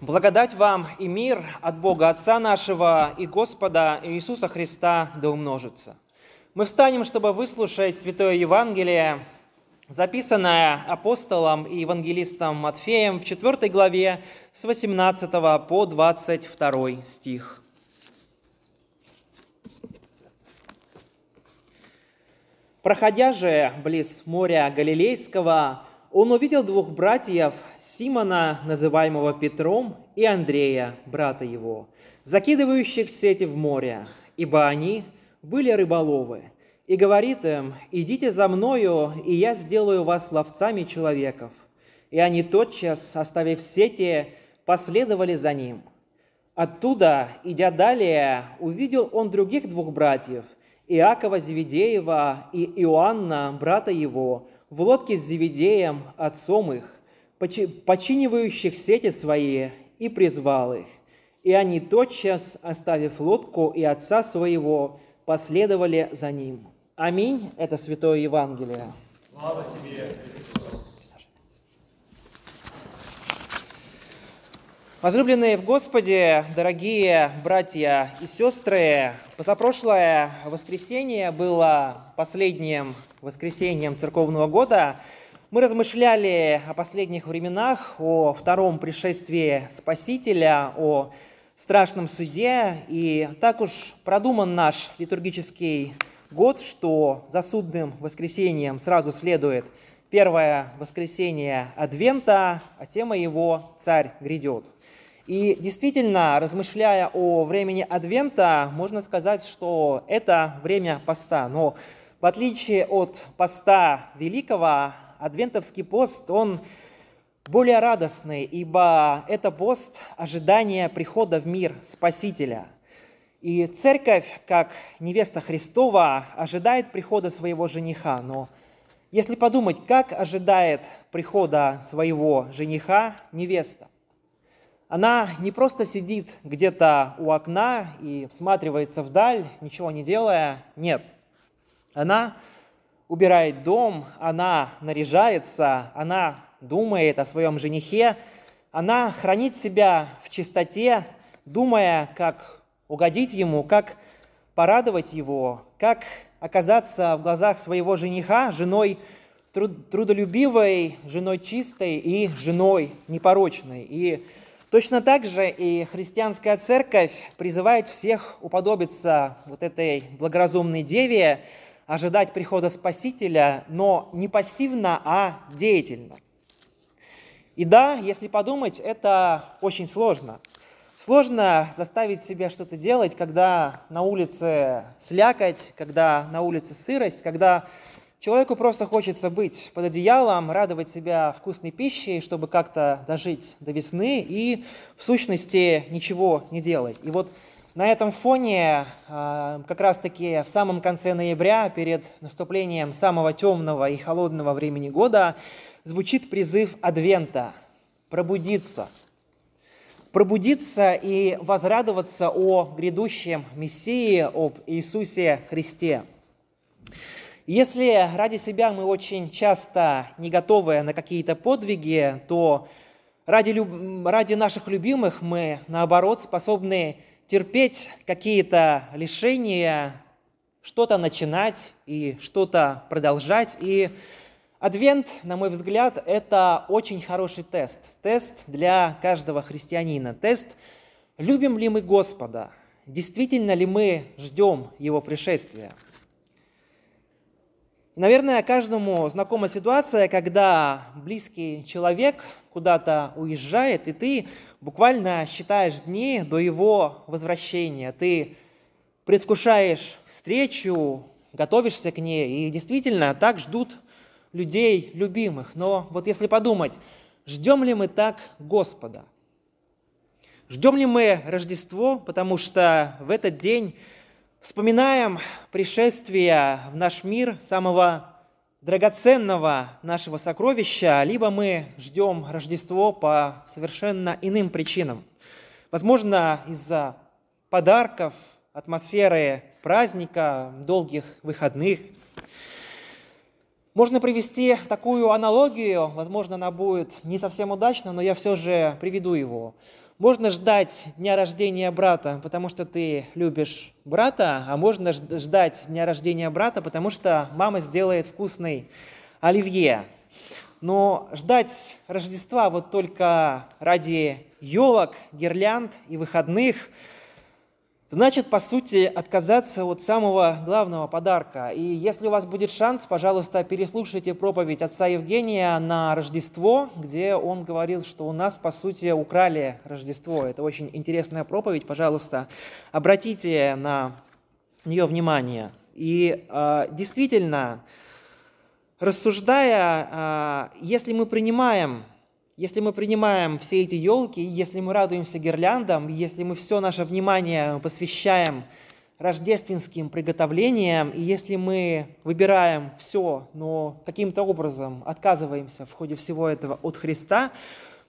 Благодать вам и мир от Бога Отца нашего и Господа Иисуса Христа да умножится. Мы встанем, чтобы выслушать Святое Евангелие, записанное апостолом и евангелистом Матфеем в 4 главе с 18 по 22 стих. Проходя же близ моря Галилейского, он увидел двух братьев, Симона, называемого Петром, и Андрея, брата его, закидывающих сети в море, ибо они были рыболовы. И говорит им, идите за мною, и я сделаю вас ловцами человеков. И они тотчас, оставив сети, последовали за ним. Оттуда, идя далее, увидел он других двух братьев, Иакова Зеведеева и Иоанна, брата его, в лодке с Зеведеем, отцом их, починивающих сети свои, и призвал их. И они тотчас, оставив лодку и отца своего, последовали за ним. Аминь. Это Святое Евангелие. Слава тебе, Возлюбленные в Господе, дорогие братья и сестры, позапрошлое воскресенье было последним воскресеньем церковного года. Мы размышляли о последних временах, о втором пришествии Спасителя, о страшном суде. И так уж продуман наш литургический год, что за судным воскресением сразу следует первое воскресенье Адвента, а тема его «Царь грядет». И действительно, размышляя о времени Адвента, можно сказать, что это время поста. Но в отличие от поста Великого, Адвентовский пост, он более радостный, ибо это пост ожидания прихода в мир Спасителя. И церковь, как невеста Христова, ожидает прихода своего жениха. Но если подумать, как ожидает прихода своего жениха невеста? Она не просто сидит где-то у окна и всматривается вдаль, ничего не делая. Нет. Она убирает дом, она наряжается, она думает о своем женихе, она хранит себя в чистоте, думая, как угодить ему, как порадовать его, как оказаться в глазах своего жениха женой трудолюбивой, женой чистой и женой непорочной. И Точно так же и христианская церковь призывает всех уподобиться вот этой благоразумной деве, ожидать прихода Спасителя, но не пассивно, а деятельно. И да, если подумать, это очень сложно. Сложно заставить себя что-то делать, когда на улице слякоть, когда на улице сырость, когда Человеку просто хочется быть под одеялом, радовать себя вкусной пищей, чтобы как-то дожить до весны и в сущности ничего не делать. И вот на этом фоне а, как раз-таки в самом конце ноября, перед наступлением самого темного и холодного времени года, звучит призыв Адвента – пробудиться. Пробудиться и возрадоваться о грядущем Мессии, об Иисусе Христе. Если ради себя мы очень часто не готовы на какие-то подвиги, то ради, люб... ради наших любимых мы, наоборот, способны терпеть какие-то лишения, что-то начинать и что-то продолжать. И Адвент, на мой взгляд, это очень хороший тест. Тест для каждого христианина. Тест, любим ли мы Господа, действительно ли мы ждем Его пришествия. Наверное, каждому знакома ситуация, когда близкий человек куда-то уезжает, и ты буквально считаешь дни до его возвращения. Ты предвкушаешь встречу, готовишься к ней, и действительно так ждут людей любимых. Но вот если подумать, ждем ли мы так Господа? Ждем ли мы Рождество, потому что в этот день Вспоминаем пришествие в наш мир самого драгоценного нашего сокровища, либо мы ждем Рождество по совершенно иным причинам. Возможно, из-за подарков, атмосферы праздника, долгих выходных. Можно привести такую аналогию, возможно, она будет не совсем удачна, но я все же приведу его. Можно ждать дня рождения брата, потому что ты любишь брата, а можно ждать дня рождения брата, потому что мама сделает вкусный оливье. Но ждать Рождества вот только ради елок, гирлянд и выходных – значит, по сути, отказаться от самого главного подарка. И если у вас будет шанс, пожалуйста, переслушайте проповедь отца Евгения на Рождество, где он говорил, что у нас, по сути, украли Рождество. Это очень интересная проповедь, пожалуйста, обратите на нее внимание. И э, действительно, рассуждая, э, если мы принимаем если мы принимаем все эти елки, если мы радуемся гирляндам, если мы все наше внимание посвящаем рождественским приготовлениям, и если мы выбираем все, но каким-то образом отказываемся в ходе всего этого от Христа,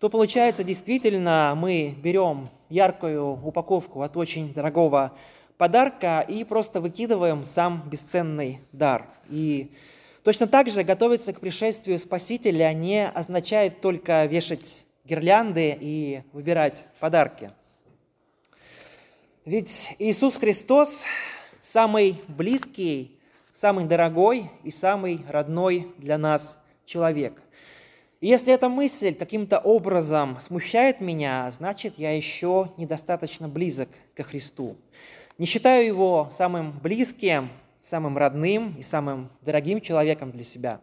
то получается действительно мы берем яркую упаковку от очень дорогого подарка и просто выкидываем сам бесценный дар. И Точно так же готовиться к пришествию Спасителя не означает только вешать гирлянды и выбирать подарки. Ведь Иисус Христос самый близкий, самый дорогой и самый родной для нас человек. И если эта мысль каким-то образом смущает меня, значит, я еще недостаточно близок ко Христу. Не считаю его самым близким, самым родным и самым дорогим человеком для себя.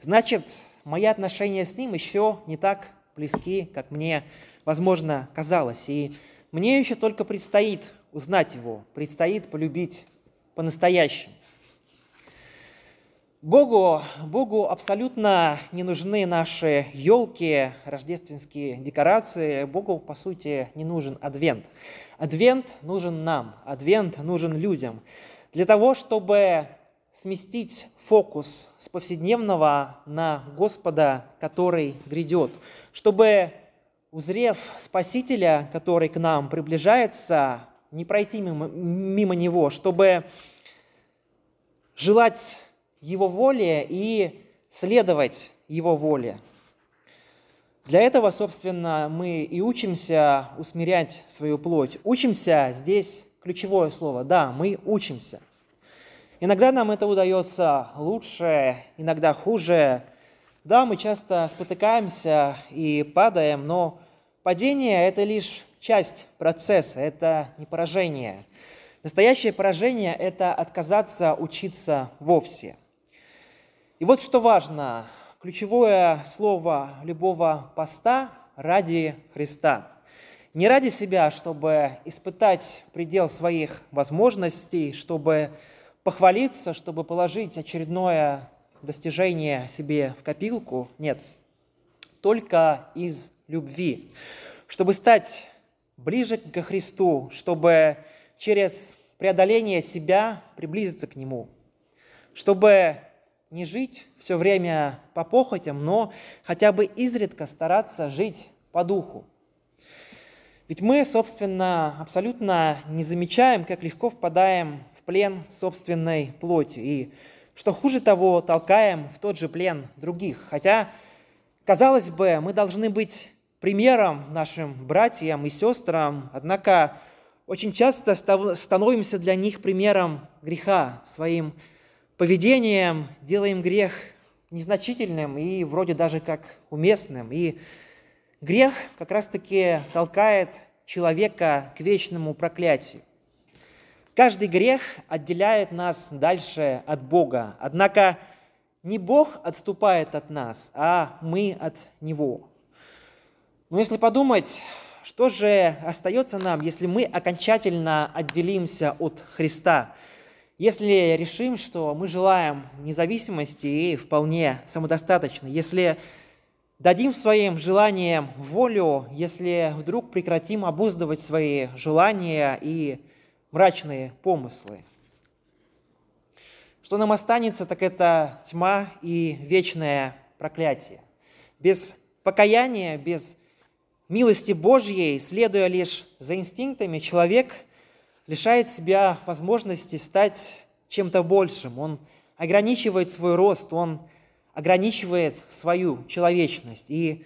Значит, мои отношения с ним еще не так близки, как мне, возможно, казалось. И мне еще только предстоит узнать его, предстоит полюбить по-настоящему. Богу, Богу абсолютно не нужны наши елки, рождественские декорации. Богу, по сути, не нужен адвент. Адвент нужен нам, адвент нужен людям для того, чтобы сместить фокус с повседневного на Господа, который грядет, чтобы, узрев Спасителя, который к нам приближается, не пройти мимо, мимо Него, чтобы желать Его воле и следовать Его воле. Для этого, собственно, мы и учимся усмирять свою плоть. Учимся здесь ключевое слово. Да, мы учимся. Иногда нам это удается лучше, иногда хуже. Да, мы часто спотыкаемся и падаем, но падение – это лишь часть процесса, это не поражение. Настоящее поражение – это отказаться учиться вовсе. И вот что важно, ключевое слово любого поста – ради Христа – не ради себя, чтобы испытать предел своих возможностей, чтобы похвалиться, чтобы положить очередное достижение себе в копилку. Нет, только из любви, чтобы стать ближе к Христу, чтобы через преодоление себя приблизиться к Нему, чтобы не жить все время по похотям, но хотя бы изредка стараться жить по духу. Ведь мы, собственно, абсолютно не замечаем, как легко впадаем в плен собственной плоти. И, что хуже того, толкаем в тот же плен других. Хотя, казалось бы, мы должны быть примером нашим братьям и сестрам, однако очень часто становимся для них примером греха, своим поведением делаем грех незначительным и вроде даже как уместным. И Грех как раз-таки толкает человека к вечному проклятию. Каждый грех отделяет нас дальше от Бога. Однако не Бог отступает от нас, а мы от Него. Но если подумать, что же остается нам, если мы окончательно отделимся от Христа? Если решим, что мы желаем независимости и вполне самодостаточно, если дадим своим желаниям волю, если вдруг прекратим обуздывать свои желания и мрачные помыслы. Что нам останется, так это тьма и вечное проклятие. Без покаяния, без милости Божьей, следуя лишь за инстинктами, человек лишает себя возможности стать чем-то большим. Он ограничивает свой рост, он ограничивает свою человечность. И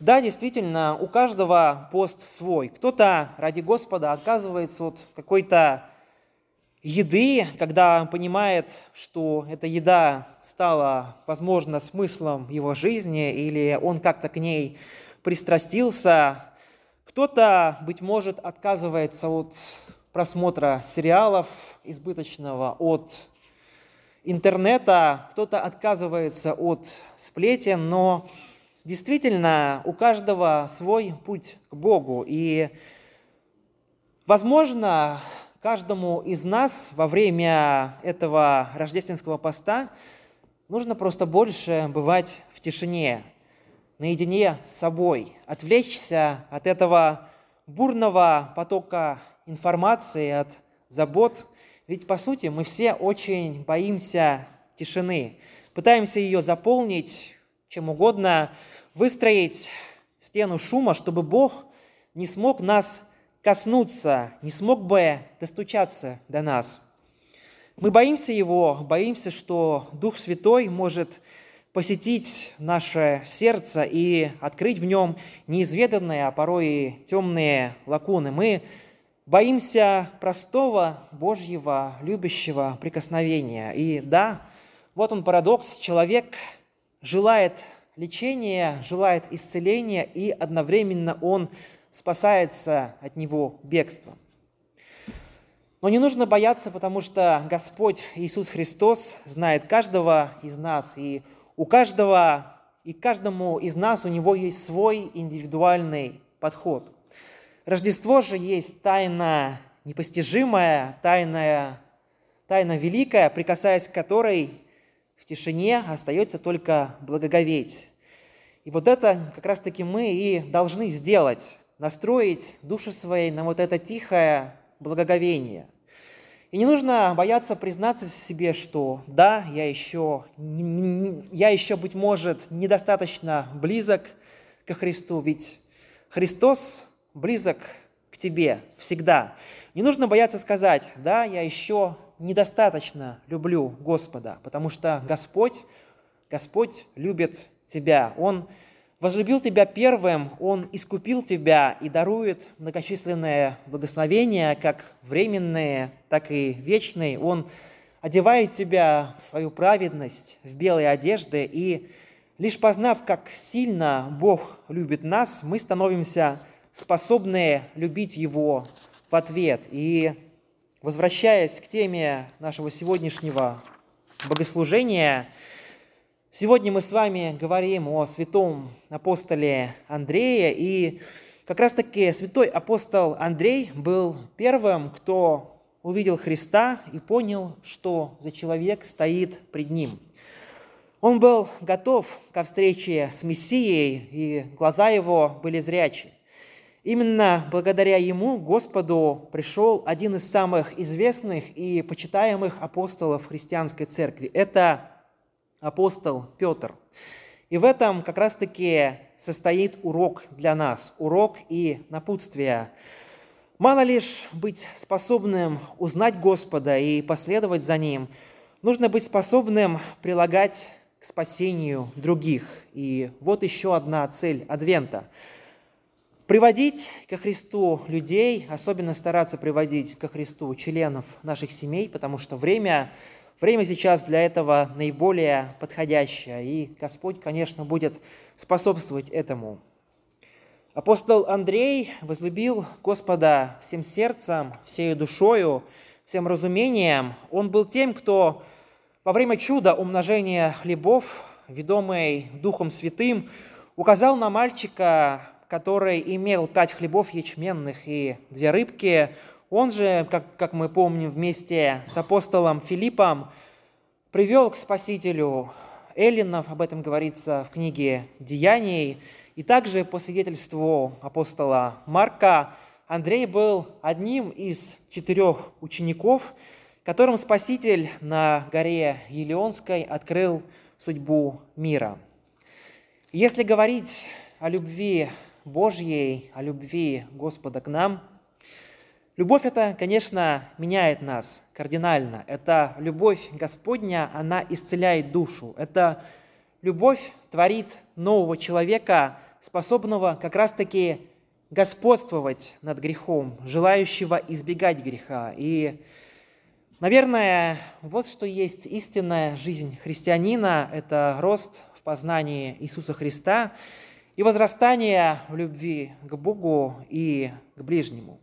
да, действительно, у каждого пост свой. Кто-то ради Господа отказывается от какой-то еды, когда понимает, что эта еда стала, возможно, смыслом его жизни, или он как-то к ней пристрастился. Кто-то, быть может, отказывается от просмотра сериалов избыточного, от интернета, кто-то отказывается от сплетен, но действительно у каждого свой путь к Богу. И, возможно, каждому из нас во время этого рождественского поста нужно просто больше бывать в тишине, наедине с собой, отвлечься от этого бурного потока информации, от забот. Ведь, по сути, мы все очень боимся тишины, пытаемся ее заполнить чем угодно, выстроить стену шума, чтобы Бог не смог нас коснуться, не смог бы достучаться до нас. Мы боимся Его, боимся, что Дух Святой может посетить наше сердце и открыть в нем неизведанные, а порой и темные лакуны. Мы боимся простого Божьего, любящего прикосновения. И да, вот он парадокс. Человек желает лечения, желает исцеления, и одновременно он спасается от него бегством. Но не нужно бояться, потому что Господь Иисус Христос знает каждого из нас, и у каждого и каждому из нас у него есть свой индивидуальный подход. Рождество же есть тайна непостижимая, тайная, тайна великая, прикасаясь к которой в тишине остается только благоговеть. И вот это как раз-таки мы и должны сделать настроить души свои на вот это тихое благоговение. И не нужно бояться признаться себе, что да, я еще, я еще, быть может, недостаточно близок ко Христу, ведь Христос близок к тебе всегда. Не нужно бояться сказать, да, я еще недостаточно люблю Господа, потому что Господь, Господь любит тебя. Он возлюбил тебя первым, Он искупил тебя и дарует многочисленные благословения, как временные, так и вечные. Он одевает тебя в свою праведность, в белые одежды, и лишь познав, как сильно Бог любит нас, мы становимся способны любить Его в ответ. И возвращаясь к теме нашего сегодняшнего богослужения – Сегодня мы с вами говорим о святом апостоле Андрее, и как раз-таки святой апостол Андрей был первым, кто увидел Христа и понял, что за человек стоит пред ним. Он был готов ко встрече с Мессией, и глаза его были зрячи. Именно благодаря ему Господу пришел один из самых известных и почитаемых апостолов христианской церкви. Это апостол Петр. И в этом как раз-таки состоит урок для нас, урок и напутствие. Мало лишь быть способным узнать Господа и последовать за Ним, нужно быть способным прилагать к спасению других. И вот еще одна цель Адвента – приводить ко Христу людей, особенно стараться приводить ко Христу членов наших семей, потому что время Время сейчас для этого наиболее подходящее, и Господь, конечно, будет способствовать этому. Апостол Андрей возлюбил Господа всем сердцем, всей душою, всем разумением. Он был тем, кто во время чуда умножения хлебов, ведомый Духом Святым, указал на мальчика, который имел пять хлебов ячменных и две рыбки, он же, как, как мы помним, вместе с апостолом Филиппом привел к Спасителю эллинов, об этом говорится в книге «Деяний». И также по свидетельству апостола Марка, Андрей был одним из четырех учеников, которым Спаситель на горе Елеонской открыл судьбу мира. Если говорить о любви Божьей, о любви Господа к нам – Любовь это, конечно, меняет нас кардинально. Это любовь Господня, она исцеляет душу. Это любовь творит нового человека, способного как раз-таки господствовать над грехом, желающего избегать греха. И, наверное, вот что есть истинная жизнь христианина – это рост в познании Иисуса Христа и возрастание в любви к Богу и к ближнему.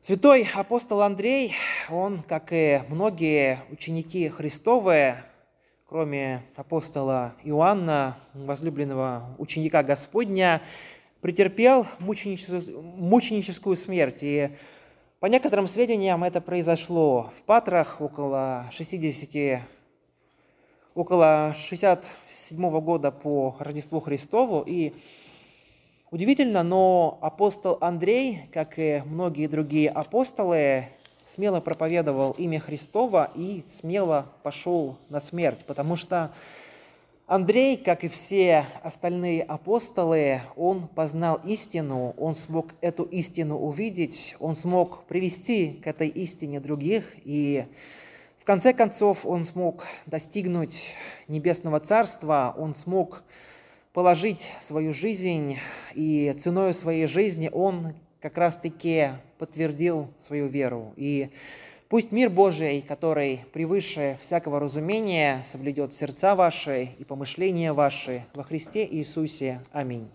Святой апостол Андрей, он, как и многие ученики Христовые, кроме апостола Иоанна, возлюбленного ученика Господня, претерпел мученическую, смерть. И по некоторым сведениям это произошло в Патрах около 60 около 67 года по Рождеству Христову. И удивительно, но апостол Андрей, как и многие другие апостолы, смело проповедовал имя Христова и смело пошел на смерть, потому что Андрей, как и все остальные апостолы, он познал истину, он смог эту истину увидеть, он смог привести к этой истине других, и в конце концов он смог достигнуть небесного царства, он смог положить свою жизнь, и ценой своей жизни он как раз-таки подтвердил свою веру. И Пусть мир Божий, который превыше всякого разумения, соблюдет сердца ваши и помышления ваши во Христе Иисусе. Аминь.